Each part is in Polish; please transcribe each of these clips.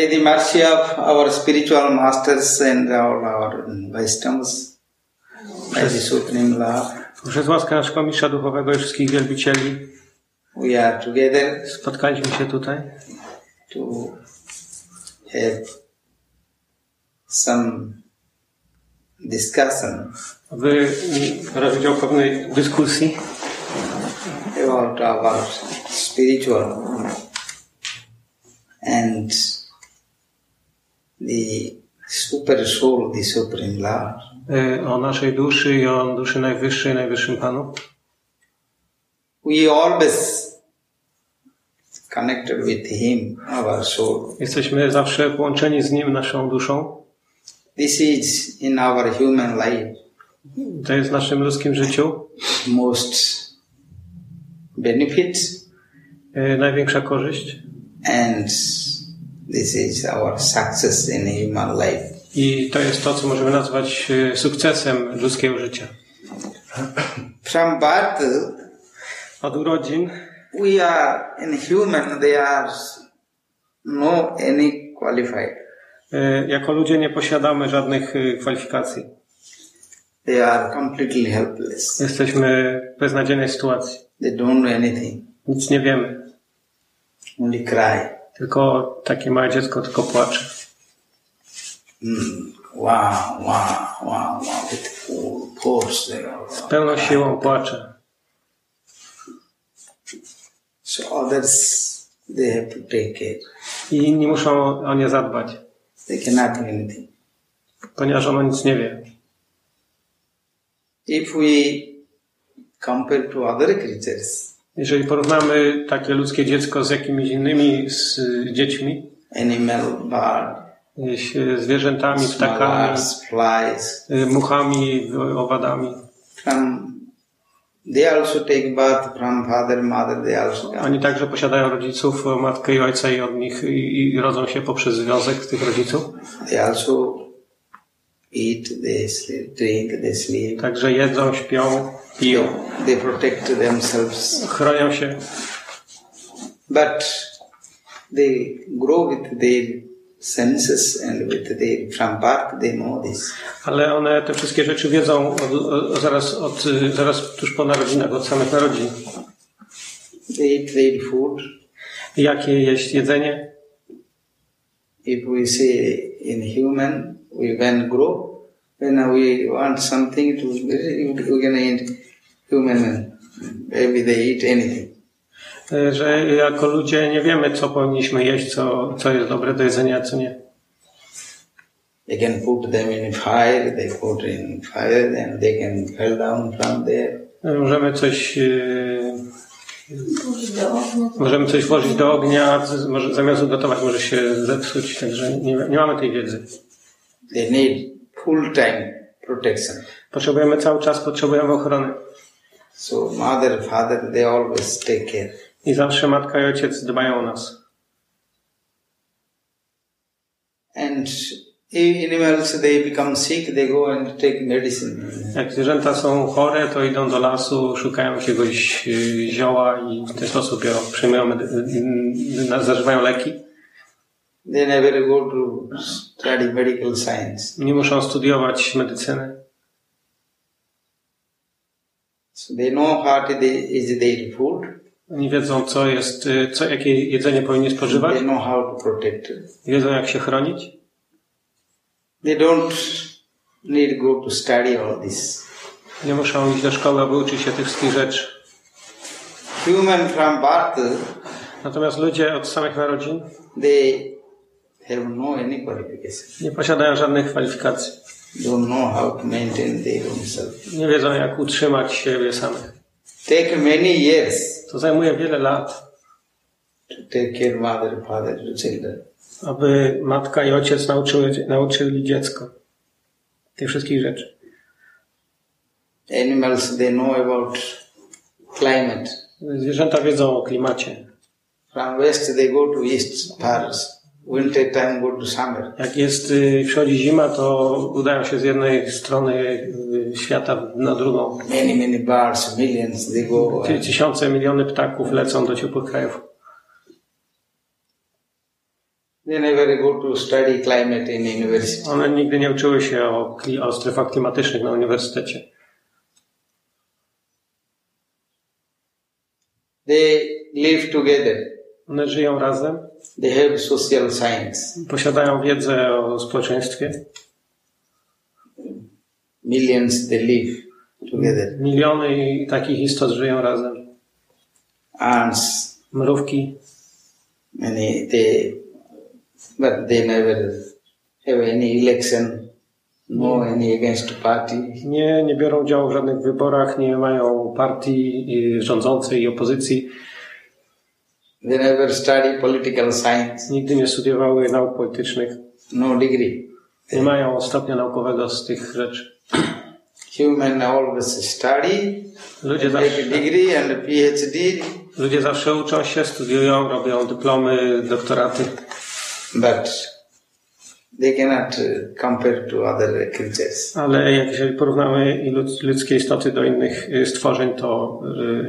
By the mercy of our spiritual masters and all our wisdoms, by the Supreme Lord, Przez łaskę naszego mistrza duchowego i wszystkich wielbicieli we are together. spotkaliśmy się tutaj, to have some discussion. Aby brać udział w pewnej dyskusji. About our spiritual and the super soul, the Supreme Lord. o naszej duszy i o duszy najwyższej, najwyższym Panu. We always connected with Him, our soul. Jesteśmy zawsze połączeni z Nim, naszą duszą. This is in our human life To jest w naszym ludzkim życiu most benefit y, największa korzyść and this is our success in human life. i to jest to, co możemy nazwać y, sukcesem ludzkiego życia. From birth, Od urodzin we are in human, they are no any qualified. y, jako ludzie nie posiadamy żadnych y, kwalifikacji. They are completely helpless. Jesteśmy w beznadziejnej sytuacji. They don't know anything, Nic nie wiemy. only cry. Tylko takie małe dziecko tylko płacze. Mm, wow, wow, wow, wow. Z pełną siłą płacze. So others, they have to take care. I inni muszą o nie zadbać, They cannot do anything. ponieważ ono nic nie wie. If we compare to other creatures, Jeżeli porównamy takie ludzkie dziecko z jakimiś innymi z dziećmi, z zwierzętami, ptakami, y, muchami, owadami, from they also take birth from father, mother, they also oni także posiadają rodziców, matkę i ojca i od nich i, i rodzą się poprzez związek tych rodziców. They also eat, they sleep, drink, they sleep. Także jedzą, śpią, piją, They protect themselves. chronią się, But they grow with their senses and with their, from birth they know this. ale one te wszystkie rzeczy wiedzą od, od, zaraz, od, zaraz tuż po narodzinach, od samych narodzin. They eat their food. Jakie jeść jedzenie? If we say in human, we when grow, when we want something to, we can eat human, maybe they eat anything. Y, Że jako ludzie nie wiemy, co powinniśmy jeść, co, co jest dobre do jedzenia, a co nie. They can put them in fire, they put in fire, and they can fell down from there. Możemy coś, ognia. możemy coś włożyć do ognia, może, zamiast ugotować może się zepsuć, także nie, nie mamy tej wiedzy. They need full time protection. Potrzebujemy cały czas, potrzebujemy ochrony. So mother, father, they always take care. I zawsze matka i ojciec dbają o nas. And animals, they become sick, they go and take medicine. Jak zwierzęta są chore, to idą do lasu, szukają jakiegoś y, zioła i w ten sposób biorą, przyjmują, y, zażywają leki. They never go to study medical science. Nie muszą studiować medycyny. So they know what is their food. Oni wiedzą, co jest, y, co, jakie jedzenie powinni spożywać. They know how to protect. Wiedzą, jak się chronić. They don't need go to study all this. Nie muszą iść do szkoły, aby uczyć się tych wszystkich rzeczy. Human from birth, Natomiast ludzie od samych narodzin they have no any qualification. nie posiadają żadnych kwalifikacji. Don't know how to maintain their own self. Nie wiedzą, jak utrzymać siebie samych. Take many years To zajmuje wiele lat, to take care mother, father, to children. aby matka i ojciec nauczyły, nauczyli dziecko tych wszystkich rzeczy. Animals, they know about climate. Zwierzęta wiedzą o klimacie. From west, they go to east for winter time, go to summer. Jak jest, przychodzi zima, to udają się z jednej strony y, świata na drugą. Many, many birds, millions, they go. Ty- Tysiące, miliony ptaków lecą do ciepłych krajów. They never go to study climate in university. One nigdy nie uczyły się o, o strefach klimatycznych na uniwersytecie. They live together. One żyją razem, They have social science. posiadają wiedzę o społeczeństwie. Millions they live together. Miliony takich istot żyją razem. Ants, Mrówki, many they, but they never have any election, no any against party. nie, nie biorą udziału w żadnych wyborach, nie mają partii y, rządzącej i opozycji. They never study political science, Nigdy nie studiowały nauk politycznych. no degree. Nie mają stopnia naukowego z tych rzeczy. Human always study, Ludzie zawsze, degree and PhD, ludzie zawsze uczą się, studiują, robią dyplomy, doktoraty, but they cannot uh, compare to other creatures. ale jak jeżeli porównamy ludzkie istoty do innych y, stworzeń, to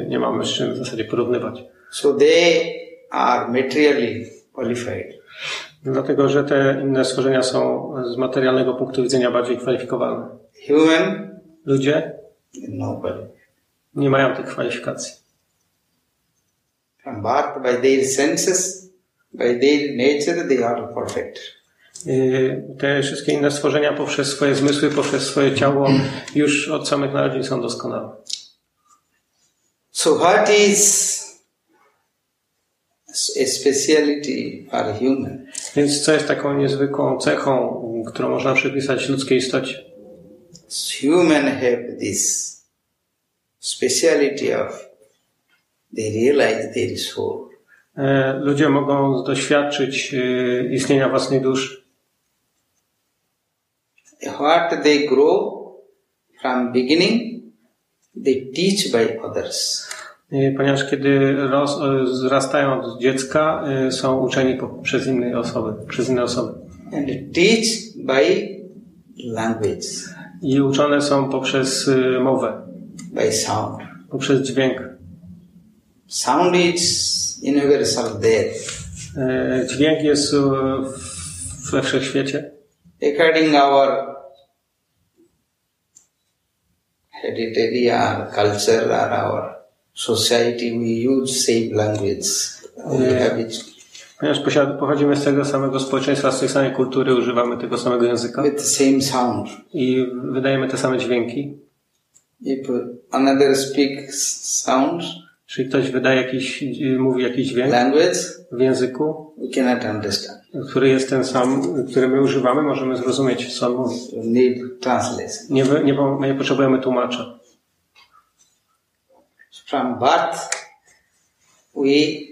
y, nie mamy z czym w zasadzie porównywać. So they are materially qualified. Dlatego, że te inne stworzenia są z materialnego punktu widzenia bardziej kwalifikowane. Human, Ludzie nobody. nie mają tych kwalifikacji. From birth, by their senses, by their nature, they are perfect. Y, Te wszystkie inne stworzenia poprzez swoje zmysły, poprzez swoje ciało już od samych narodzin są doskonałe. So what is speciality for human? Więc co jest taką niezwykłą cechą, którą można przypisać ludzkiej istocie? Human have this speciality of they realize their soul. E, Ludzie mogą doświadczyć y, istnienia własnej duszy. What they grow from beginning, they teach by others. Y, Ponieważ kiedy ros, y, wzrastają od dziecka, y, są uczeni przez inne osoby, przez inne osoby. And teach by language, I uczone są poprzez mowę, by sound. poprzez dźwięk. Sound is universal there. Dźwięk jest w- we wszechświecie. According our hereditary or culture or our society, we use same language. We have it Ponieważ pochodzimy z tego samego społeczeństwa, z tej samej kultury, używamy tego samego języka with the same sound. i wydajemy te same dźwięki. If another speaks sound, Czyli ktoś wydaje jakiś, mówi jakiś dźwięk language, w języku, we cannot understand. który jest ten sam, który my używamy, możemy zrozumieć, co on mówi. Need translation. Nie, nie, nie potrzebujemy tłumacza. From birth, we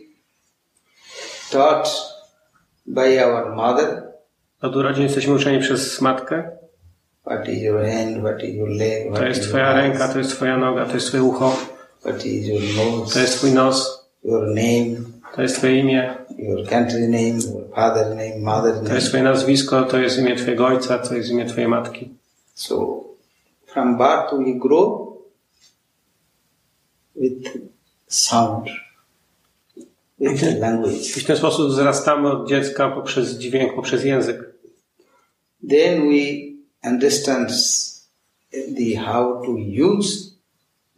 taught by our mother. Od urodzin jesteśmy uczeni przez matkę. what is your hand, what is your leg, To what jest is your twoja ręka, to jest twoja noga, to jest twoje ucho, what is your to nose, jest twój nos, your name, to jest twoje imię, your country name, your father name, mother to name. jest twoje nazwisko, to jest imię twojego ojca, to jest imię twojej matki. So, from birth we grow with sound, with the language. I w ten sposób wzrastamy od dziecka poprzez dźwięk, poprzez język. Then we understand the how to use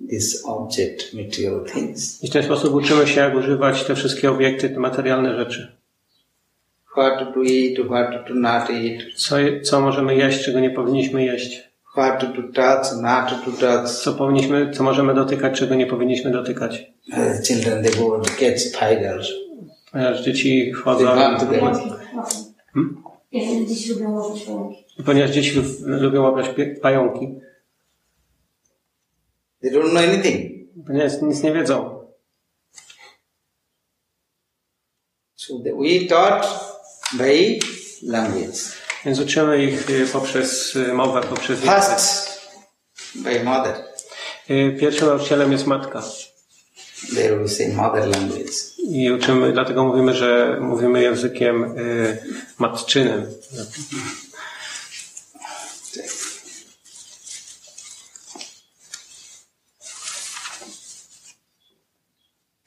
this object, material things. I w ten sposób uczymy się, jak używać te wszystkie obiekty, te materialne rzeczy. What to eat, what to not eat, Co, co możemy jeść, czego nie powinniśmy jeść. What to touch, not to touch. Co powinniśmy, co możemy dotykać, czego nie powinniśmy dotykać. Uh, children, they go to catch spiders. Ponieważ dzieci wchodzą. Hmm? Dzieci lubią łowić pająki. ponieważ dzieci lu- lubią łapiać pie- pająki, They don't know anything. ponieważ nic nie wiedzą. So the, we taught by language. Więc uczymy ich y, poprzez y, mowę, poprzez. First, by mother. Y, Pierwszym nauczycielem jest matka. There we say mother language. I uczymy, dlatego mówimy, że mówimy językiem y, matczynym.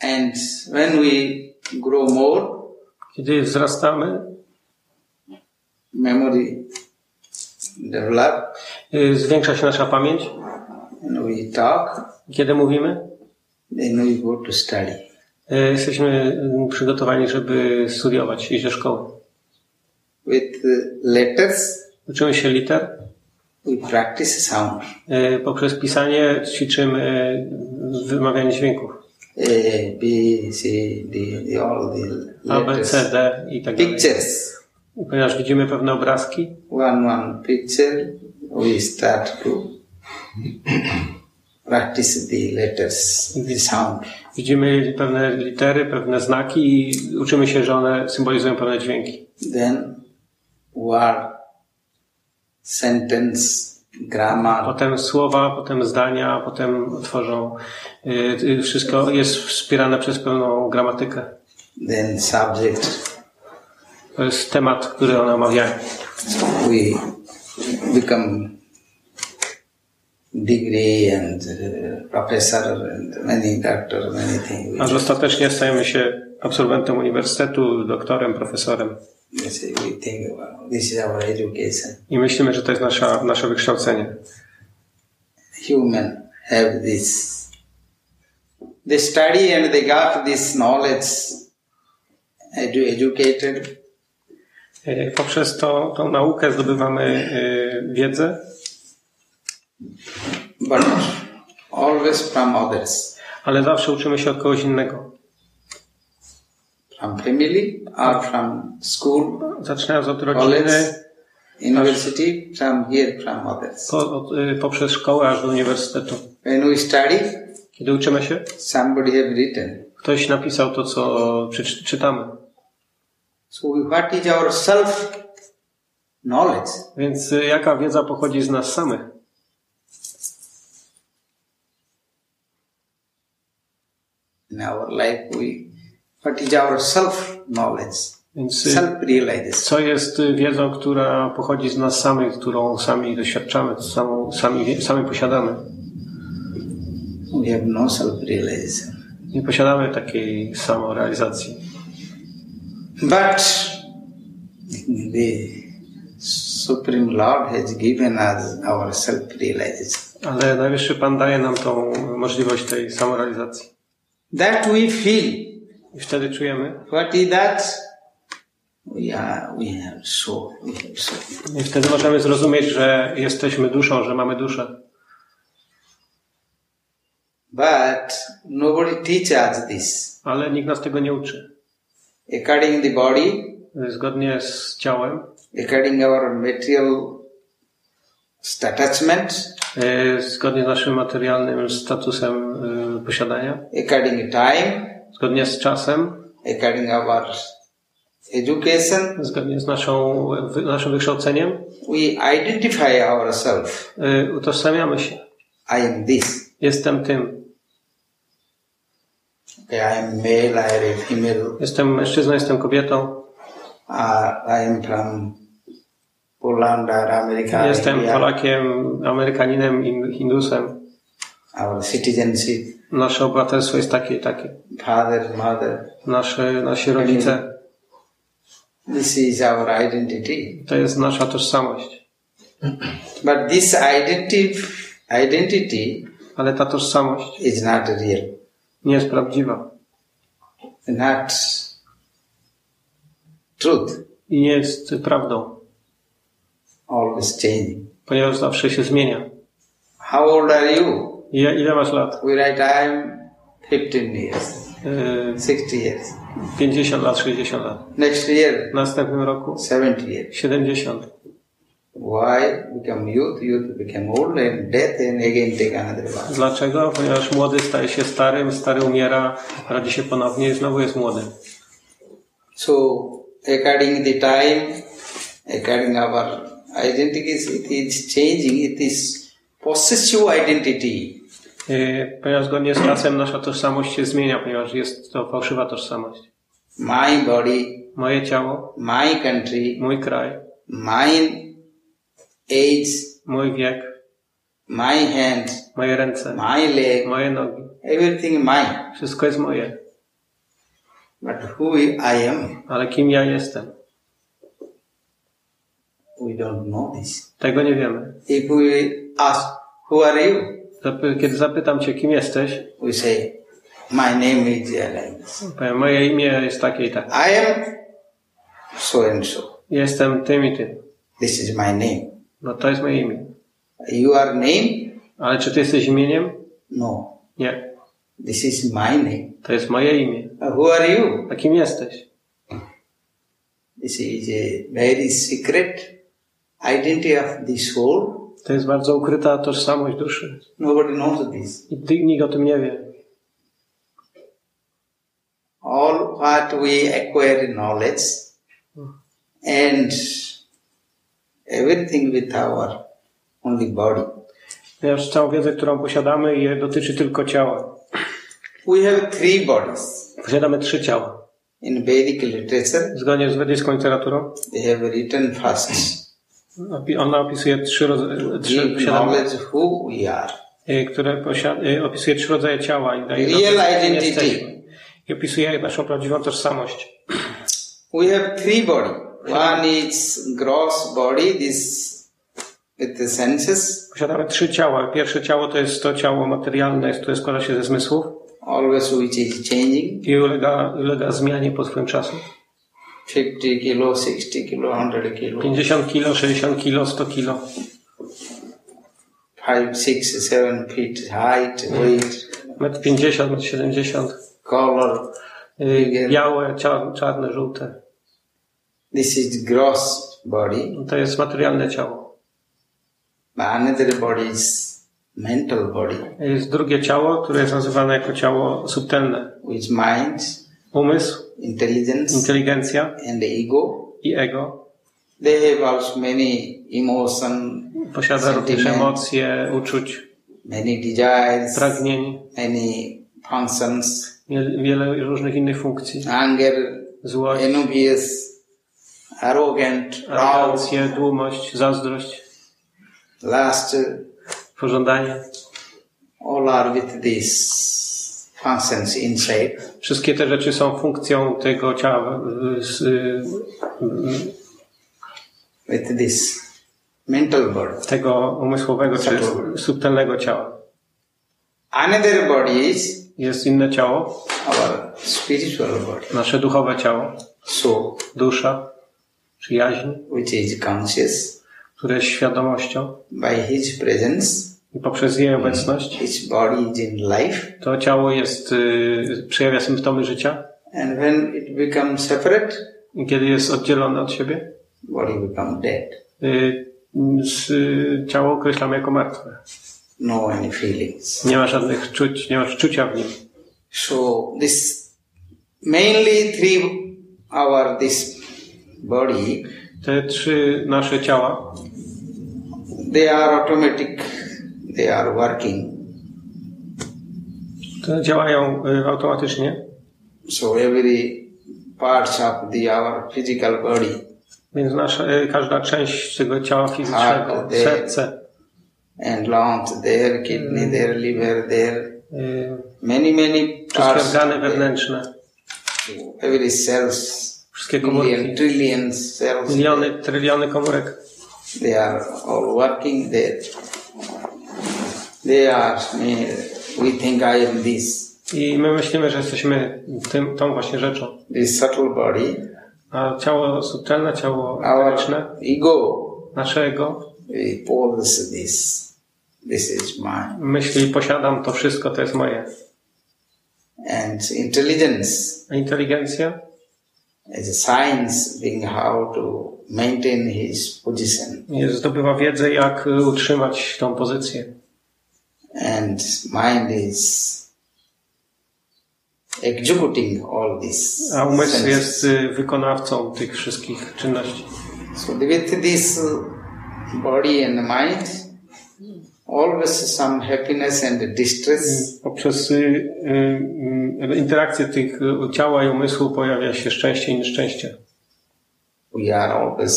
And when we grow more, Kiedy wzrastamy, memory develop Y, Zwiększa się nasza pamięć, and we talk, kiedy mówimy. then we go to study. Y, Jesteśmy y, przygotowani, żeby studiować, iść do szkoły. With uh, letters, Uczymy się liter. we practice sound. Y, Poprzez pisanie ćwiczymy y, wymawianie dźwięków. A, B, C, D, all the A, B, letters. C, D i tak dalej. Pictures. Ponieważ widzimy pewne obrazki, One, one picture, we start to practice the letters, the sound. widzimy pewne litery, pewne znaki i uczymy się, że one symbolizują pewne dźwięki. Then word, sentence, grammar, Potem słowa, potem zdania, potem tworzą. y, y, Wszystko jest wspierane przez pewną gramatykę. then subject. To jest temat, który one omawiają. We become degree and uh, professor and many doctor, many things. Aż ostatecznie stajemy się absolwentem uniwersytetu, doktorem, profesorem. This is our education. I myślimy, że to jest nasza, nasze wykształcenie. Human have this. They study and they got this knowledge, edu- educated, Poprzez to, tą naukę zdobywamy y, wiedzę, but always from others, ale zawsze uczymy się od kogoś innego. from family or from school, Zaczynając od rodziny, college, university, from here, from others. po, y, poprzez szkołę aż do uniwersytetu. When we study, Kiedy uczymy się, somebody have written. ktoś napisał to, co czytamy. So what is our self knowledge? Więc y, jaka wiedza pochodzi z nas samych? In our life, we what is our self knowledge, Więc y, self realization. co jest y, wiedzą, która pochodzi z nas samych, którą sami doświadczamy, samą, sami, sami posiadamy? We have no self realization. Nie posiadamy takiej samorealizacji. But the Supreme Lord has given us our self realization. Ale Najwyższy Pan daje nam tą możliwość tej samorealizacji. That we feel. I wtedy czujemy, What is that? We are, we have soul. We have soul. i wtedy możemy zrozumieć, że jesteśmy duszą, że mamy duszę. But nobody teach us this. Ale nikt nas tego nie uczy. According the body, Zgodnie z ciałem, according our material attachment, y, zgodnie z naszym materialnym statusem y, posiadania, according time, zgodnie z czasem, according our education, zgodnie z naszą, naszym wykształceniem, we identify ourselves. utożsamiamy się. I am this. Jestem tym. Okay, I am male, I am a female, Jestem mężczyzną, jestem kobietą. uh, I am from Poland or America. Jestem India. Polakiem, Amerykaninem, Hin- Hindusem. Our citizenship, Nasze obywatelstwo jest takie i takie. father, mother. Nasze, nasi rodzice. This is our identity. To jest nasza tożsamość. But this identity, identity Ale ta tożsamość is not real, nie jest prawdziwa. not truth, I nie jest prawdą, always changing. ponieważ zawsze się zmienia. How old are you? I ile masz lat? We write, I am 15 years, Yy, 60 years. 50 lat, 60 lat. Next year, W następnym roku 70 years. 70. Why? Become youth, youth become old, and death, and again take another one. Dlaczego? Ponieważ młody staje się starym, stary umiera, rodzi się ponownie i znowu jest młody. So, according the time, according our identities, it is changing. It is possessive identity. Yy, Ponieważ zgodnie z czasem nasza tożsamość się zmienia, ponieważ jest to fałszywa tożsamość. My body, Moje ciało, my country, mój kraj, my age, mój wiek, my hand, moje ręce, my leg, moje nogi. everything mine. Wszystko jest moje. But who I am, Ale kim ja jestem? we don't know this. Tego nie wiemy. If we ask, who are you? Kiedy zapytam cię, kim jesteś, We say, my name is powiem, moje imię jest takie i tak. I am so and so. Jestem tym i tym. This is my name. No to jest moje imię. You are name? Ale czy ty jesteś imieniem? No. Nie. This is my name. To jest moje imię. Who are you? A kim jesteś? This is a very secret identity of the soul. To jest bardzo ukryta tożsamość duszy. Nobody knows this. I ty- nikt o tym nie wie. All what we acquire knowledge and everything with our only body. Ponieważ całą wiedzę, którą posiadamy, je dotyczy tylko ciała. We have three bodies. Posiadamy trzy ciała. In Vedic literature, Zgodnie z wedyjską literaturą, they have written first. ona opisuje trzy, rodzaje- knowledge who we are. y, które y, opisuje trzy rodzaje ciała i daje Real identity. I opisuje naszą prawdziwą tożsamość. We have three body. One is gross body, this with the senses, Posiadamy trzy ciała. Pierwsze ciało to jest to ciało materialne, które składa się ze zmysłów always which is changing. i ulega, ulega zmianie pod wpływem czasu. 50 kilo, 60 kilo, 100 kilo, 50 kilo, 60 kilo, 100 kilo. 5, 6, 7 feet height, weight, Metr 50, metr 70. color. Y, Białe, czarne, żółte. This is gross body. To jest materialne ciało. But another body is mental body, Jest drugie ciało, które jest nazywane jako ciało subtelne. which mind, Umysł, intelligence, inteligencja and ego. i ego. They have also many emotion, Posiada również emocje, uczuć, many desires, pragnień, many functions, wie- wiele różnych innych funkcji. anger, Złość, envious, arrogant, proud, dłumość, zazdrość, lust, pożądanie. all are with these functions inside. Wszystkie te rzeczy są funkcją tego ciała, z, y, with this mental body. tego umysłowego czy subtelnego ciała. Another body is Jest inne ciało, our spiritual body, nasze duchowe ciało, soul, dusza, przyjaźń, which is conscious które jest świadomością by His presence. i poprzez jej obecność His body is in life, to ciało jest, y, przejawia symptomy życia and when it becomes separate, i kiedy jest oddzielone od siebie, body becomes dead. y, z, y, ciało określamy jako martwe. No any feelings. Nie ma żadnych czuć, nie ma czucia w nim. So this mainly three our this body Te trzy nasze ciała, they are automatic. They are working. To działają y, automatycznie, so every parts of the our physical body. Więc nasza, y, każda część tego ciała fizycznego, Heart, serce, and lungs there kidney there liver there y, many many wszystkie parts organy wewnętrzne, every cells wszystkie komórki, trillions cells miliony, tryliony komórek, they are all working there they are we think I am this. I my myślimy, że jesteśmy tym, tą właśnie rzeczą. this subtle body A ciało subtelne, ciało our etyczne, ego. naszego we possess this. This is mine. Myśli, posiadam to wszystko, to jest moje. and intelligence. A inteligencja is a science being how to maintain his position zdobywa wiedzę, jak y, utrzymać tą pozycję. and mind is executing all this A umysł jest y, wykonawcą tych wszystkich czynności. so with this body and mind always some happiness and distress Poprzez y, y, y, interakcję tych y, ciała i umysłu pojawia się szczęście i nieszczęście. we are always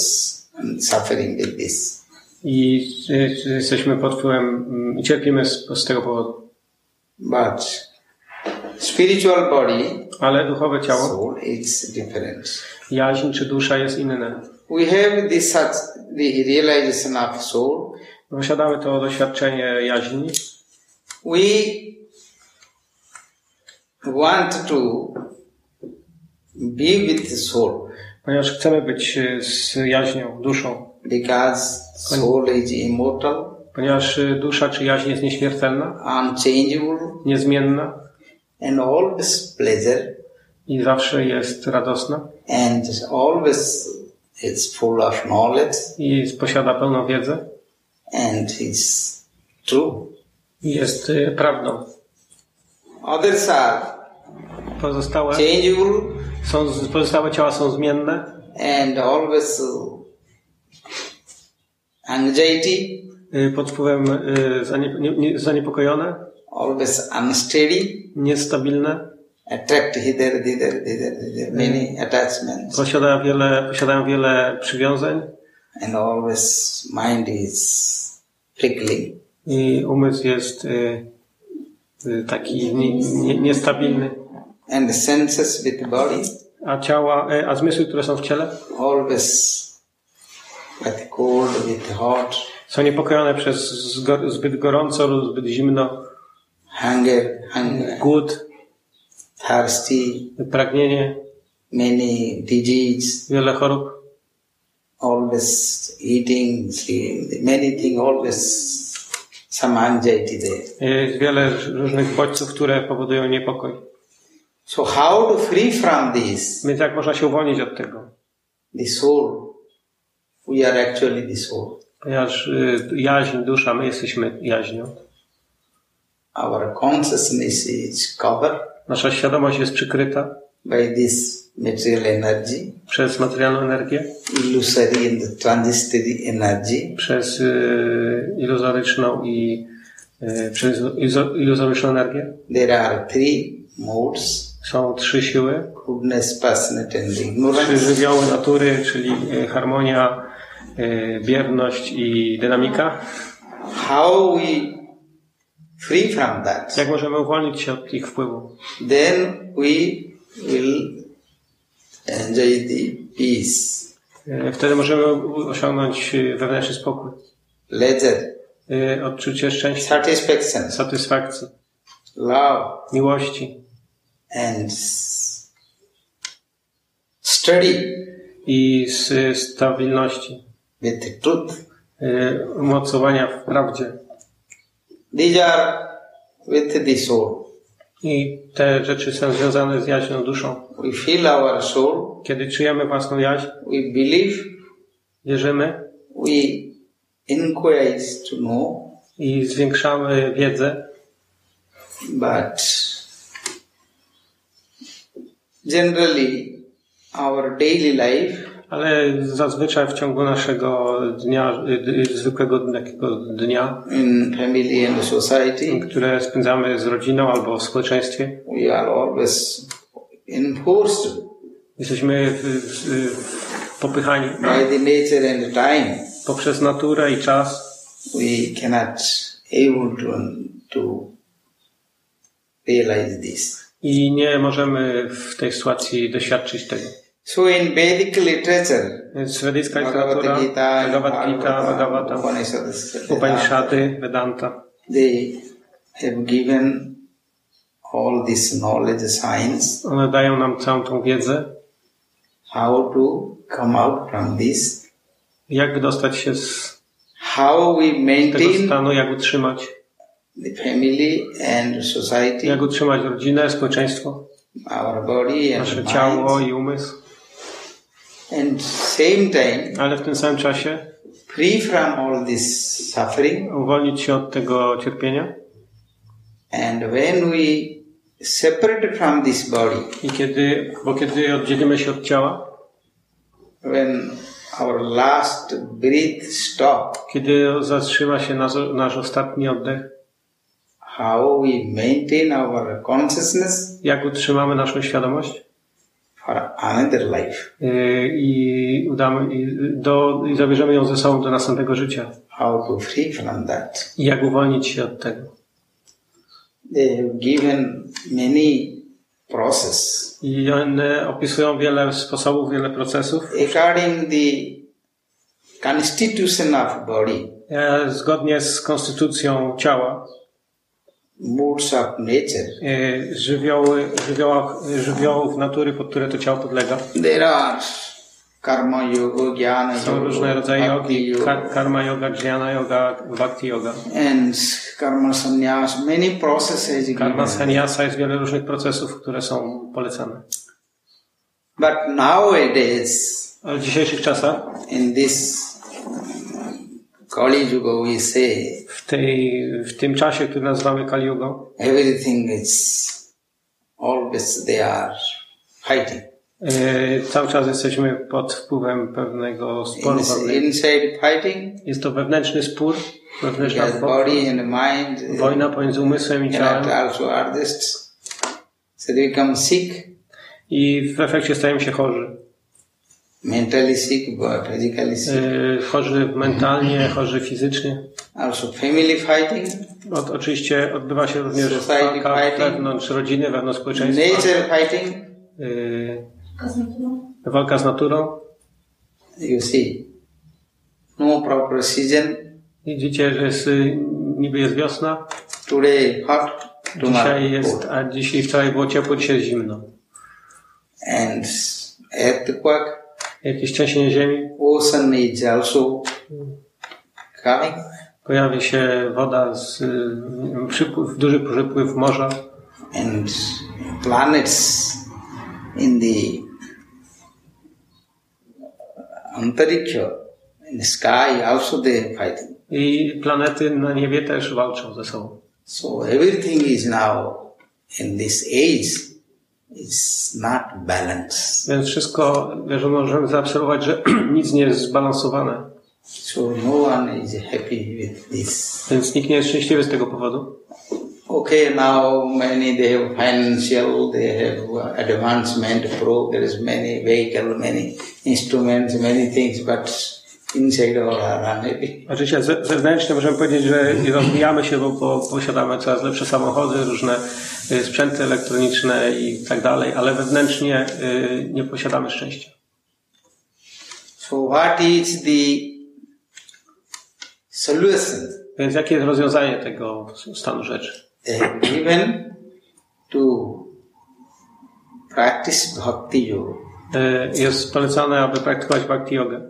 suffering with this I y, jesteśmy pod wpływem, y, cierpimy z, z tego powodu. but spiritual body Ale duchowe ciało, soul is different jaźń czy dusza jest inne. we have this such the realization of soul, Posiadamy to doświadczenie jaźni. we want to be with the soul Ponieważ chcemy być y, z jaźnią, duszą. because soul is immortal, Ponieważ y, dusza czy jaźń jest nieśmiertelna, unchangeable, niezmienna and always pleasure, i zawsze jest radosna and always is full of knowledge, i posiada pełną wiedzę and is true. jest y, prawdą. Others are Pozostałe, changeable są, pozostałe ciała są zmienne? And always uh, anxiety, y, pod wpływem y, zanie, nie, nie, zaniepokojone, always unsteady, niestabilne, attract hither, thither, thither, thither, many attachments, posiada wiele, posiadają wiele przywiązań and always mind is prickling. i umysł jest y, y, taki nie, nie, niestabilny, And the senses with the body a ciała, y, a zmysły, które są w ciele? always with cold, with hot, są niepokojone przez zgo, zbyt gorąco lub zbyt zimno, hunger, hunger, głód, thirsty, pragnienie, many disease, wiele chorób, always eating, sleeping, many things, always some anxiety there. jest wiele różnych bodźców, które powodują niepokój. So how to free from this? Więc jak można się uwolnić od tego? The soul. We are actually the soul. Ponieważ y, jaźń, dusza, my jesteśmy jaźnią. Our consciousness is covered Nasza świadomość jest przykryta by this material energy, przez materialną energię, illusory and transitory energy, przez y, iluzoryczną i y, przez iluzoryczną energię. There are three modes Są trzy siły, goodness, passionate, and trzy ignorance. żywioły natury, czyli y, harmonia, y, bierność i dynamika. How we free from that? Jak możemy uwolnić się od ich wpływu? Then we will enjoy the peace, Y, Wtedy możemy osiągnąć y, wewnętrzny spokój, pleasure, y, odczucie szczęścia, satisfaction, satysfakcji, love, miłości. And study i stabilności, with the truth. y, umocowania w prawdzie. These are with the soul. I te rzeczy są związane z jaźnią duszą. We feel our soul, Kiedy czujemy własną jaźń, we believe, wierzymy we inquire to know, i zwiększamy wiedzę, but generally our daily life ale zazwyczaj w ciągu naszego dnia, zwykłego takiego dnia, in family and society, które spędzamy z rodziną albo w społeczeństwie, we are always enforced jesteśmy w, w, w, popychani by the nature and time. poprzez naturę i czas. We cannot able to, to realize this. I nie możemy w tej sytuacji doświadczyć tego. So in Vedic literature, Więc wedyjska Bhagavad literatura, Gita, Bhagavad Gita, Bhagavata, Upanishads, Upanishady, Vedanta, they have given all this knowledge, science, one dają nam całą tą wiedzę, how to come out from this, jak wydostać się z how we tego maintain stanu, jak utrzymać, the family and society, jak utrzymać rodzinę, społeczeństwo, our body and nasze ciało i umysł, and same time ale w tym samym czasie free from all this suffering. uwolnić się od tego cierpienia. And when we separate from this body, I kiedy, bo kiedy oddzielimy się od ciała, when our last breath stop, kiedy zatrzyma się nasz, nasz ostatni oddech, how we maintain our consciousness jak utrzymamy naszą świadomość another life, yy, i udamy i, do, i zabierzemy ją ze sobą do następnego życia. how to free from that. I jak uwolnić się od tego. They have given many process. I one opisują wiele sposobów, wiele procesów. According the constitution of body, E, Zgodnie z konstytucją ciała, moods of nature, e, żywioły, żywioła, żywiołów natury, pod które to ciało podlega, there are karma yoga, jnana są różne yoga, rodzaje yoga, kar- karma yoga, jnana yoga, bhakti yoga. and karma sannyas, many processes. Karma sannyasa jest wiele różnych procesów, które są polecane. But nowadays, Ale w dzisiejszych czasach, in this Kali Yuga, we say w, tej, w tym czasie, który nazywamy Kali Yugą, everything is always they are fighting. e, cały czas jesteśmy pod wpływem pewnego sporu. Ins- inside fighting, Jest to wewnętrzny spór, wewnętrzna body and mind wojna pomiędzy umysłem i ciałem also adjust. So they become sick, i w efekcie stajemy się chorzy. Mentally sick, but physically sick. E, chorzy mentalnie, chorzy fizycznie. Also family fighting, Od, oczywiście odbywa się również walka fighting. wewnątrz rodziny, wewnątrz społeczeństwa. nature fighting. Naturą. walka z naturą. You see, no proper season. Widzicie, że jest, y, niby jest wiosna, Today hot, tomorrow dzisiaj jest, a dzisiaj wczoraj było ciepło, dzisiaj jest zimno. And earthquake, Jakieś trzęsienie ziemi, ocean is also coming. pojawi się woda, z, y, przypływ, duży przypływ morza and planets in the antariksha, in the sky also they fighting. i planety na niebie też walczą ze sobą. So everything is now in this age is not balanced. Więc wszystko, że możemy zaobserwować, że nic nie jest zbalansowane. So no one is happy with this. Więc nikt nie jest szczęśliwy z tego powodu. Okay, now many they have financial, they have advancement, pro, there is many vehicle, many instruments, many things, but unhappy. Oczywiście ze- zewnętrznie możemy powiedzieć, że rozwijamy się, bo, bo posiadamy coraz lepsze samochody, różne y, sprzęty elektroniczne i tak dalej, ale wewnętrznie y, nie posiadamy szczęścia. So what is the solution Więc jakie jest rozwiązanie tego stanu rzeczy? given to practice bhakti yoga? Y, Jest polecane, aby praktykować bhakti yoga.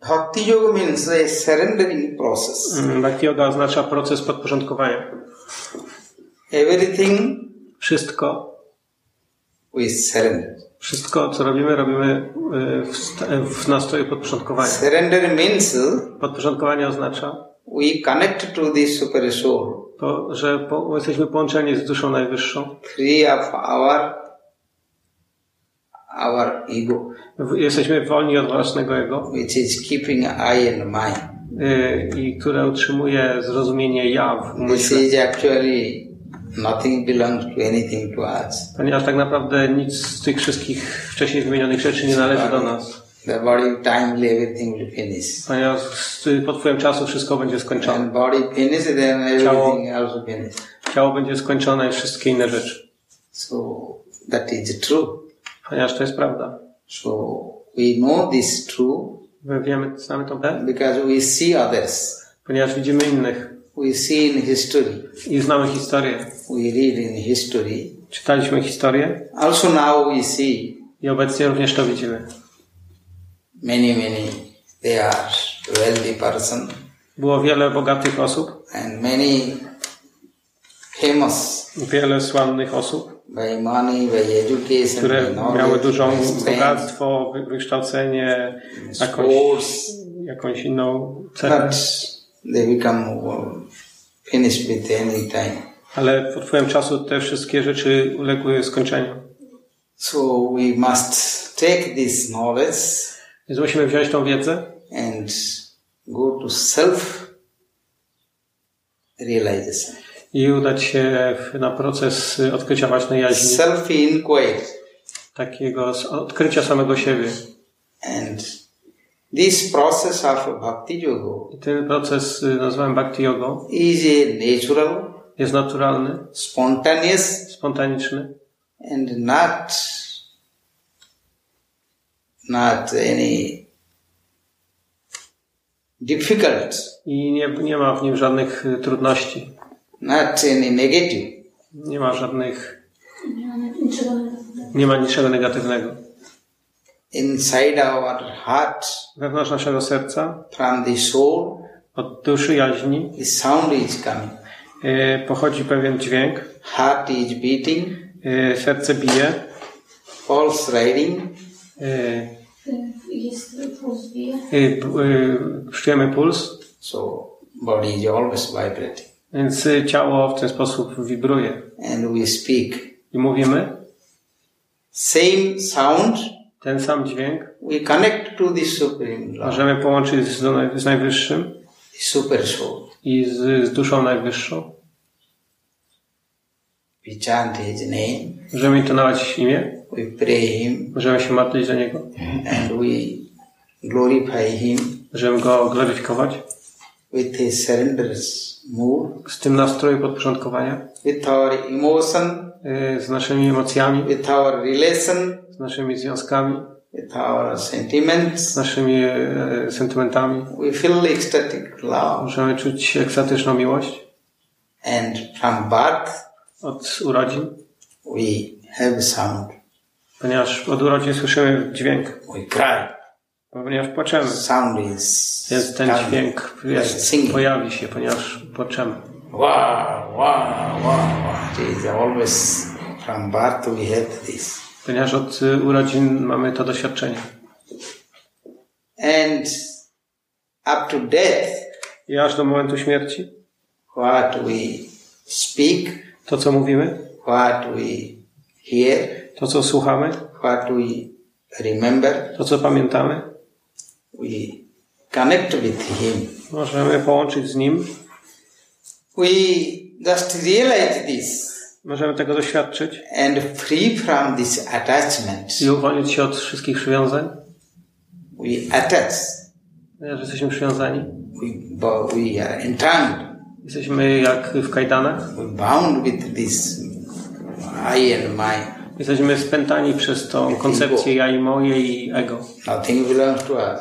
Bhakti yoga means a surrendering process. Mm, Bhakti yoga oznacza proces podporządkowania. Everything Wszystko, we surrender. wszystko co robimy, robimy y, w, w nastroju podporządkowania. Surrender means Podporządkowanie oznacza we connect to the super soul, to, że po, jesteśmy połączeni z duszą najwyższą. free of our our ego, Jesteśmy wolni od własnego ego, which is keeping eye and mind. y, i które utrzymuje zrozumienie ja w This umyśle. is actually nothing belongs to anything to us. Ponieważ tak naprawdę nic z tych wszystkich wcześniej wymienionych rzeczy nie należy do nas. The body timely everything will finish. Ponieważ pod wpływem czasu wszystko będzie skończone. When body finish, then everything also finish. Ciało będzie skończone i wszystkie inne rzeczy. So that is true. Ponieważ to jest prawda. So we know this true My wiemy, znamy tą prawdę, because we see others. ponieważ widzimy innych We see in history. i znamy historię. We read in history. Czytaliśmy historię Also now we see i obecnie również to widzimy. many, many, they are wealthy person Było wiele bogatych osób, and many famous wiele sławnych osób, które miały dużą bogactwo, wy- wykształcenie, jakąś, jakąś inną time. ale pod wpływem czasu te wszystkie rzeczy uległy skończeniu. So we must take this knowledge Więc musimy wziąć tą wiedzę and go to self realization, i udać się na proces odkrycia własnej jaźni, takiego odkrycia samego siebie. And this process of bhakti yoga I ten proces y, nazwałem bhakti yogą. is natural, Jest naturalny, spontaneous, spontaniczny and not not any difficult, i nie, nie ma w nim żadnych y, trudności. Not any negative. Nie ma żadnych, Nie ma niczego negatywnego. Inside our heart, Wewnątrz naszego serca, from the soul, od duszy jaźni, the sound is coming. y, pochodzi pewien dźwięk, Heart is beating, y, serce bije, pulse riding, y, jest puls bije. czujemy puls, so body is always vibrating. Więc y, ciało w ten sposób wibruje. And we speak. I mówimy? Same sound, ten sam dźwięk, we connect to the Supreme możemy połączyć z, z Najwyższym? The Super Soul. i z, z duszą Najwyższą. We chant His name, Możemy intonować imię, we pray Him, możemy się modlić do Niego, and we glorify Him. Możemy Go gloryfikować? With a surrender's mood, z tym nastroju podporządkowania, with our emotion, y, z naszymi emocjami, with our relation, z naszymi związkami, with our sentiments. z naszymi e, sentymentami. We feel ecstatic love. Możemy czuć ekstatyczną miłość And from birth, od urodzin, we have sound. ponieważ od urodzin słyszymy dźwięk, We cry. Ponieważ płaczemy. Sound is Więc ten coming. dźwięk jest, singing. pojawi się, ponieważ płaczemy. Wow, wow, wow, is always from birth we have this. Ponieważ od y, urodzin mamy to doświadczenie. And up to death, I aż do momentu śmierci, what we speak, to co mówimy, what we hear, to co słuchamy, what we remember, to co pamiętamy, we connect with Him. możemy połączyć z Nim, We just realize this możemy tego doświadczyć and free from this attachment. i uwolnić się od wszystkich przywiązań, We attach, ponieważ jesteśmy przywiązani. we, we are entangled, Jesteśmy jak w kajdanach, we bound with this I and my. jesteśmy spętani przez tą koncepcję ja i moje i ego, Nothing belongs to us.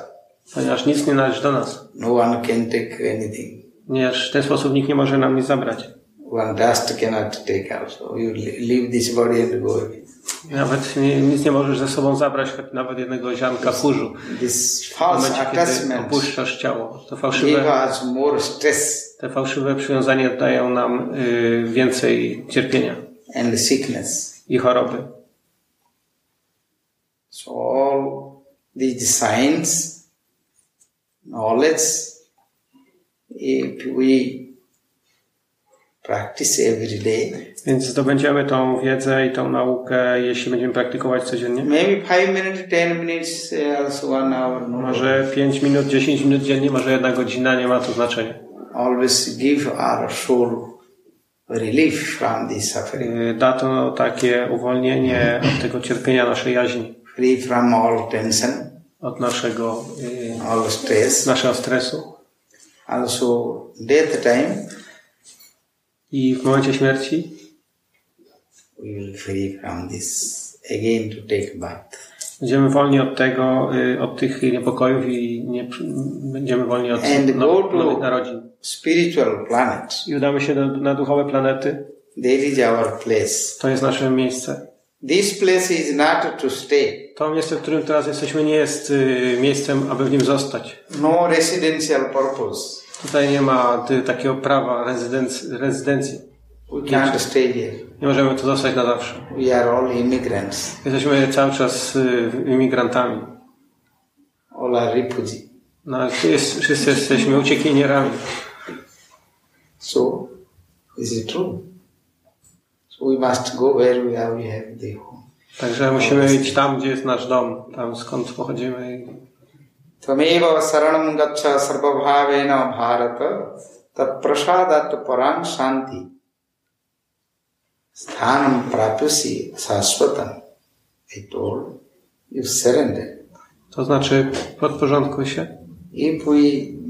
Ponieważ nic nie należy do nas. No one can take anything. Ponieważ w ten sposób nikt nie może nam nic zabrać. One dust cannot take also. You leave this body and go away. Nawet nie, nic nie możesz ze sobą zabrać, nawet jednego ziarnka kurzu. This W false momencie, kiedy attachment opuszczasz ciało. To fałszywe, us more stress te fałszywe przywiązania dają nam y, więcej cierpienia and sickness. i choroby. So all these signs, knowledge, if we practice every day, Więc zdobędziemy tą wiedzę i tą naukę, jeśli będziemy praktykować codziennie. maybe five minutes, ten minutes, uh, also one hour, no. Może 5 minut, 10 minut dziennie, może jedna godzina, nie ma to znaczenia. Always give our soul relief from this suffering, Y, Da to takie uwolnienie od tego cierpienia naszej jaźni, free from all tension, od naszego, y, all stress. naszego stresu. Also, death time, I w momencie śmierci we will free from this again to take bath. będziemy wolni od tego, y, od tych niepokojów i nie, będziemy wolni od And now- go to- nowych narodzin. Spiritual planet, I udamy się do, na duchowe planety. there is our place. To jest nasze miejsce. This place is not to stay. To miejsce, w którym teraz jesteśmy, nie jest y, miejscem, aby w nim zostać. No residential purpose. Tutaj nie ma ty, takiego prawa rezydenc- rezydencji. We can't stay here. Nie możemy tu zostać na zawsze. We are all immigrants. Jesteśmy cały czas y, imigrantami. All are. No, jest, wszyscy jesteśmy uciekinierami. So, is true we must go where we have, we have the home. Także musimy iść tam, gdzie jest nasz dom, tam skąd pochodzimy. Twamevo saranam gaccha sarvabhavena bharata tat prasadat param shanti sthanam prapyasi saswatam. I told you surrender. To znaczy podporządkuj się. If we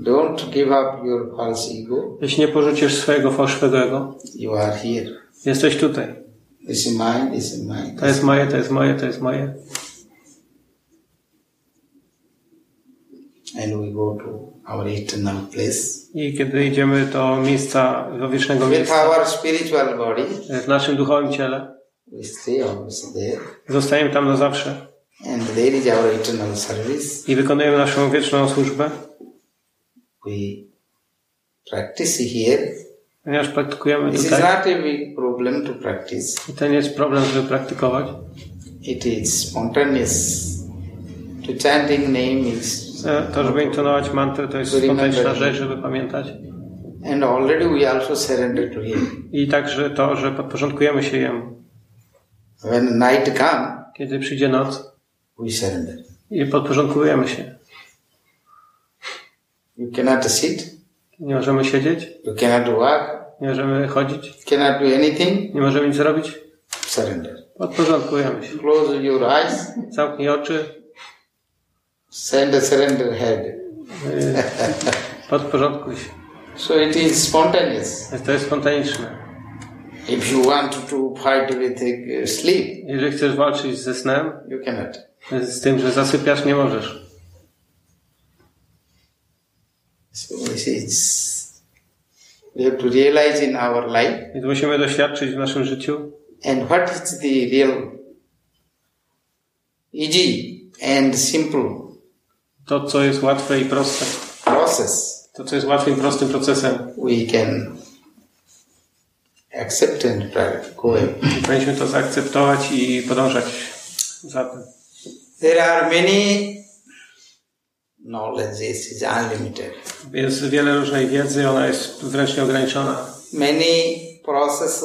don't give up your false ego, jeśli nie porzucisz swojego fałszywego ego, you are here jesteś tutaj. Is mine, is mine. To jest moje, to jest moje, to jest moje. And we go to our eternal place. I kiedy idziemy do miejsca, do wiecznego With miejsca our spiritual body, w naszym duchowym ciele, we stay always there. zostajemy tam na zawsze And there is our eternal service. i wykonujemy naszą wieczną służbę, We practice here. Ponieważ praktykujemy This is tutaj. not a big problem to practice. I to nie jest problem, żeby praktykować. It is spontaneous. To chanting name is To, żeby intonować mantrę, to jest spontaniczna rzecz, żeby pamiętać. and already we also surrender to him. I także to, że podporządkujemy się Jemu. When night come, Kiedy przyjdzie noc we surrender. i podporządkujemy się. You cannot sit, Nie możemy siedzieć, you cannot walk, nie możemy chodzić, cannot do anything, nie możemy nic zrobić. surrender. Podporządkujemy się. Close your eyes, Zamknij oczy, send a surrender head. podporządkuj się. So it is spontaneous. To jest spontaniczne. If you want to fight with uh, sleep, Jeżeli chcesz walczyć ze snem, you cannot. z tym, że zasypiasz, nie możesz. So is, we have to realize in our life Więc musimy doświadczyć w naszym życiu, and what is the real easy and simple to, co jest łatwe i proste. process To, co jest łatwym, prostym procesem. we can accept and go. I powinniśmy to zaakceptować i podążać za tym. There are many knowledge is, is unlimited. Jest wiele różnej wiedzy, ona jest wręcz nieograniczona. Many processes,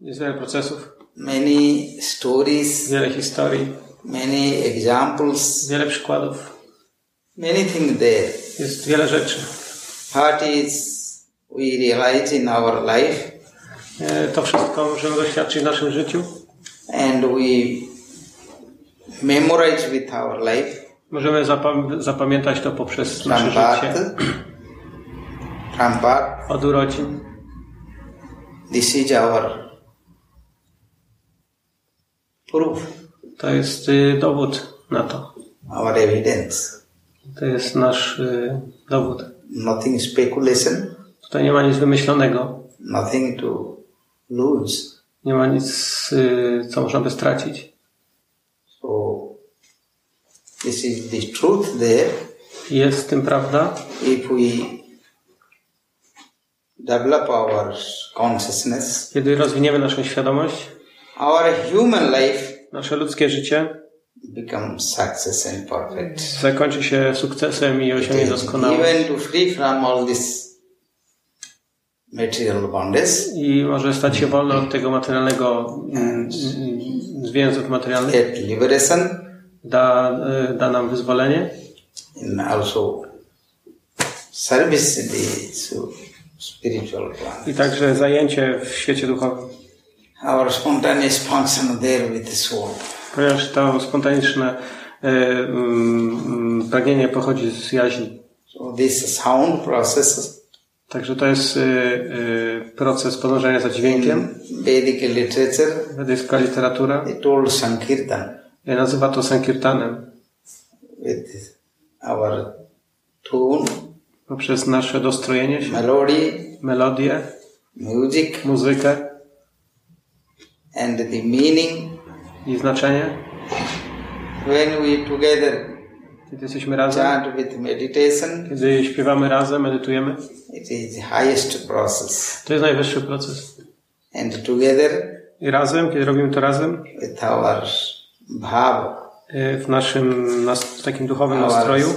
Jest wiele procesów, many stories, wiele historii, many examples, wiele przykładów. many things there. Jest wiele rzeczy. What is we realize in our life E, To wszystko możemy doświadczyć w naszym życiu. and we memorize with our life Możemy zapam- zapamiętać to poprzez nasze życie. birth. Od urodzin. This is our proof, To jest y, dowód na to. our evidence. To jest nasz y, dowód. Nothing speculation, Tutaj nie ma nic wymyślonego. nothing to lose. Nie ma nic, y, co można by stracić. This is the truth there. Jest w tym prawda. If we develop our consciousness, Kiedy rozwiniemy naszą świadomość, our human life nasze ludzkie życie becomes success and perfect. zakończy się sukcesem i osiągnie doskonałość. Even to free from all this material bondage, I może stać się wolny od tego materialnego, mm, mm, związków materialnych. liberation Da, y, da nam wyzwolenie and also service in the spiritual i także zajęcie w świecie duchowym. Our spontaneous function there with the soul. Ponieważ to spontaniczne y, mm, pragnienie pochodzi z jaźni. So this sound process Także to jest y, y, proces podążania za dźwiękiem. in Vedic literature, literatura they told Sankirtan y, nazywa to sankirtanem. with our tune, Poprzez nasze dostrojenie się, melody, melodię, music, muzykę and the meaning. i znaczenie. When we together Kiedy jesteśmy razem, chant with meditation, kiedy śpiewamy razem, medytujemy, it is the highest process. to jest najwyższy proces. And together I razem, kiedy robimy to razem, with our bhava, y, w naszym nas, takim duchowym nastroju,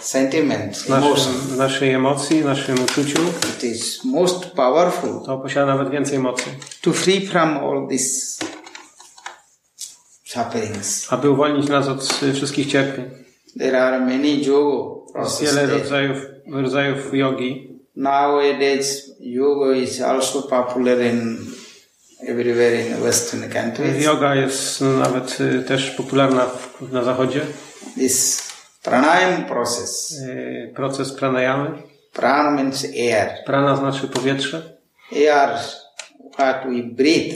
sentiment, w naszym, naszej emocji, naszym uczuciu, it is most powerful to posiada nawet więcej mocy. to free from all these sufferings. Aby uwolnić nas od y, wszystkich cierpień. There are many yoga Jest processes. wiele there. rodzajów, rodzajów jogi. Nowadays, yoga is also popular in everywhere in Western countries. Yoga jest no, nawet y, też popularna w, na zachodzie. This pranayam process, Y, Proces pranayamy. prana means air. Prana znaczy powietrze. Air, what we breathe,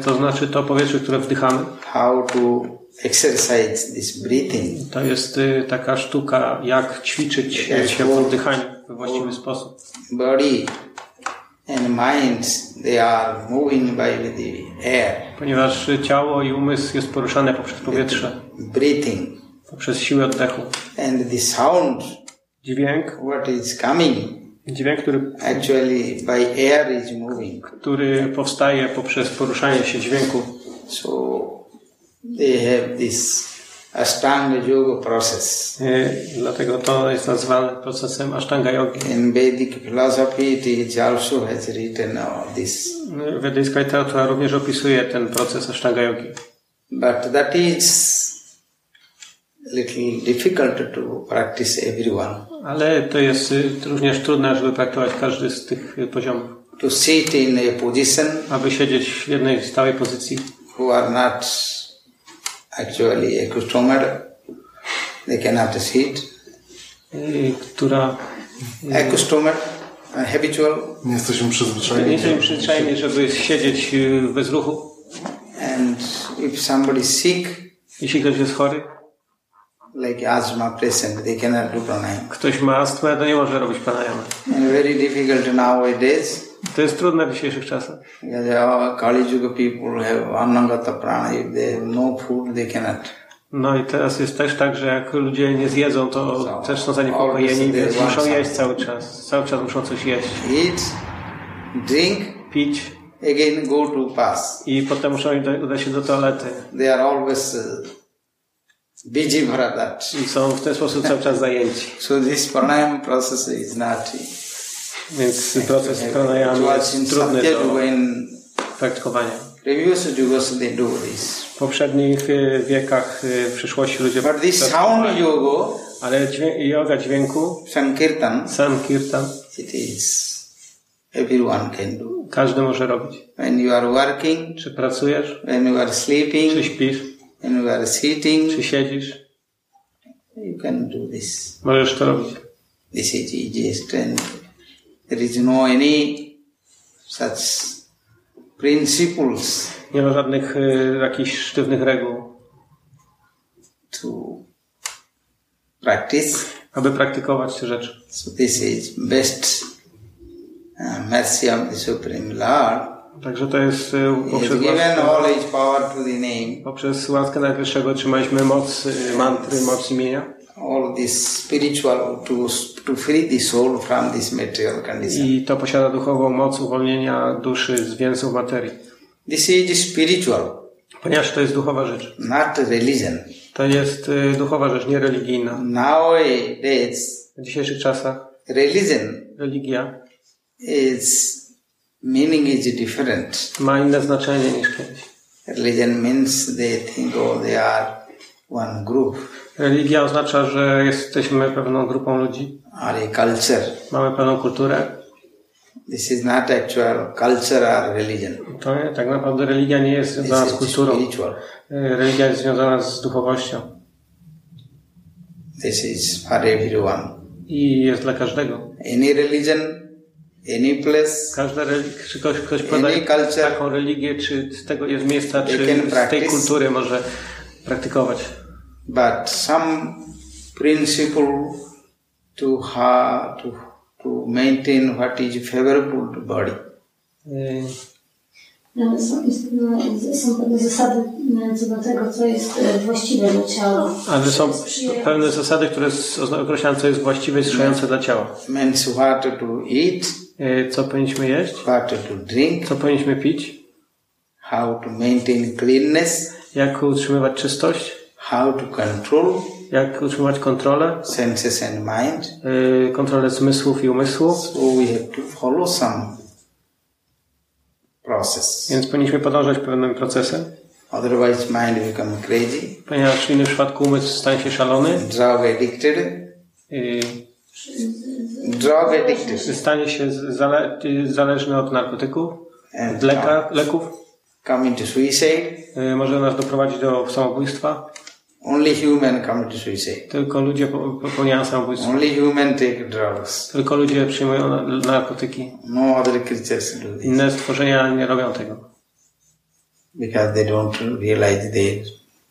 Y, To znaczy to powietrze, które wdychamy. how to exercise this breathing. To jest taka sztuka, jak ćwiczyć się w oddychaniu we właściwy sposób. Body Ponieważ ciało i umysł jest poruszane poprzez powietrze, breathing. poprzez siłę oddechu. And the sound, Dźwięk, what is coming, dźwięk, który, actually by air is moving. który powstaje poprzez poruszanie się dźwięku. So they have this Ashtanga Yoga process. Y, Dlatego to jest nazwane procesem Ashtanga Yogi. In Vedic philosophy, it also has written all this. Wedyjska literatura również opisuje ten proces Ashtanga Yogi. But that is little difficult to practice everyone. Ale to jest y, również trudne, żeby praktykować każdy z tych y, poziomów. To sit in a position Aby siedzieć w jednej stałej pozycji, who are not actually accustomed, they cannot sit. y, która Accustomed, uh, habitual, Nie jesteśmy nie przyzwyczajeni. jesteśmy przyzwyczajeni, żeby siedzieć y, bez ruchu. and if somebody is sick, Jeśli ktoś jest chory, like asthma patient, they cannot do pranayama. ktoś ma astmę, to nie może robić pranayama. And very difficult nowadays To jest trudne w dzisiejszych czasach. Kali Yuga people have anangata prana. If they have no food, they cannot. No i teraz jest też tak, że jak ludzie nie zjedzą, to też są zaniepokojeni, więc muszą jeść cały czas. Cały czas muszą coś jeść. Eat, drink, Pić again go to pass. i potem muszą udać się do toalety. They are always uh, busy for that. I są w ten sposób cały czas zajęci. So this pranayama process is not. Więc proces pranayama jest trudny do praktykowania. W poprzednich y, wiekach y, w przyszłości ludzie But this sound yoga, Ale dźwię- yoga dźwięku, Sankirtan, sam kirtan, it is everyone can do. każdy może robić. When you are working, Czy pracujesz, when you are czy sleeping, śpisz, when you are sitting, czy siedzisz, you can do this. możesz to robić. This is easiest and there is no any such principles Nie ma żadnych y, jakichś sztywnych reguł, to practice. aby praktykować te rzeczy. So this is best uh, mercy of the Supreme Lord. Także to jest y, poprzez, łaskę, poprzez łaskę Najwyższego otrzymaliśmy moc y, mantry, moc imienia i to posiada duchową moc uwolnienia duszy z więzów materii. This is spiritual, Ponieważ to jest duchowa rzecz. not religion. To jest y, duchowa rzecz, nie religijna. Nowadays, W dzisiejszych czasach religion religia is meaning is different. ma inne znaczenie niż kiedyś. Religion means they think oh they are one group Religia oznacza, że jesteśmy pewną grupą ludzi, or a culture. mamy pewną kulturę. This is not actual culture or religion. To nie, tak naprawdę religia nie jest związana z This is kulturą. spiritual. Y, Religia jest związana z duchowością This is for everyone. i jest dla każdego. Any religion, any place, Każda relig- czy ktoś, ktoś podaje taką religię, czy z tego jest miejsca, czy z tej kultury może praktykować. But some principle to ha, to to maintain what is favorable to body. No, Są, no, są pewne zasady no, co do tego, co jest e, właściwe dla ciała. Ale są pewne zasady, które określają, co jest właściwe i sprzyjające dla ciała. Means what to eat, Y, Co powinniśmy jeść, what to drink, co powinniśmy pić, how to maintain cleanness, jak utrzymywać czystość, how to control jak utrzymywać kontrolę, senses and mind. y, kontrolę zmysłów i umysłu. So we have to follow some process. Więc powinniśmy podążać pewnym procesem, Otherwise, mind become crazy, ponieważ w innym przypadku umysł stanie się szalony, drug addicted, y, drug addicted, stanie się zale, y, zależny od narkotyków, od leka, leków, come into suicide. y, może nas doprowadzić do samobójstwa. Only human come to suicide. Tylko ludzie po- popełniają samobójstwo. Only human take drugs. Tylko ludzie przyjmują na- narkotyki. No other creatures do this Inne stworzenia nie robią tego. because they don't realize their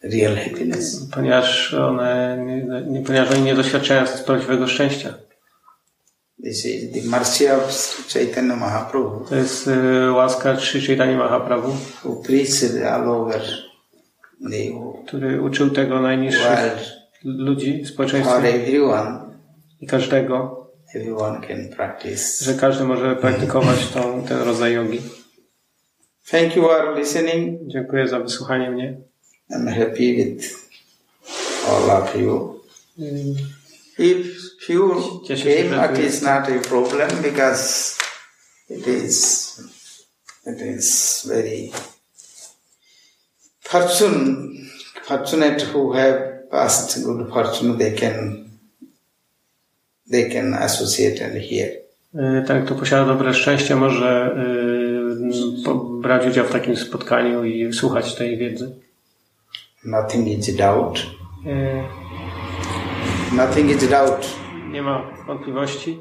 real happiness. ponieważ one, nie, nie, ponieważ oni nie doświadczają prawdziwego szczęścia. This is the mercy of Chaitanya Mahaprabhu To jest y, łaska Sri Chaitanya Mahaprabhu, who preached all over który uczył tego najniższych ludzi everyone. i każdego, że każdy może praktykować tą, ten rodzaj jogi. Thank you for listening. Dziękuję za wysłuchanie mnie. I'm happy with all of you. If few came, że it tu is not a problem because it is it is very fortune fortunate who have past good fortune they can they can associate and hear. Y, Ten, kto posiada dobre szczęście, może y, brać udział w takim spotkaniu i słuchać tej wiedzy. Nothing is doubt. Y, Nothing is doubt. Nie ma wątpliwości.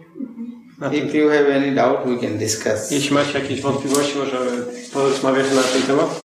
If you have any doubt we can discuss. jeśli macie jakieś wątpliwości, możemy porozmawiać na ten temat.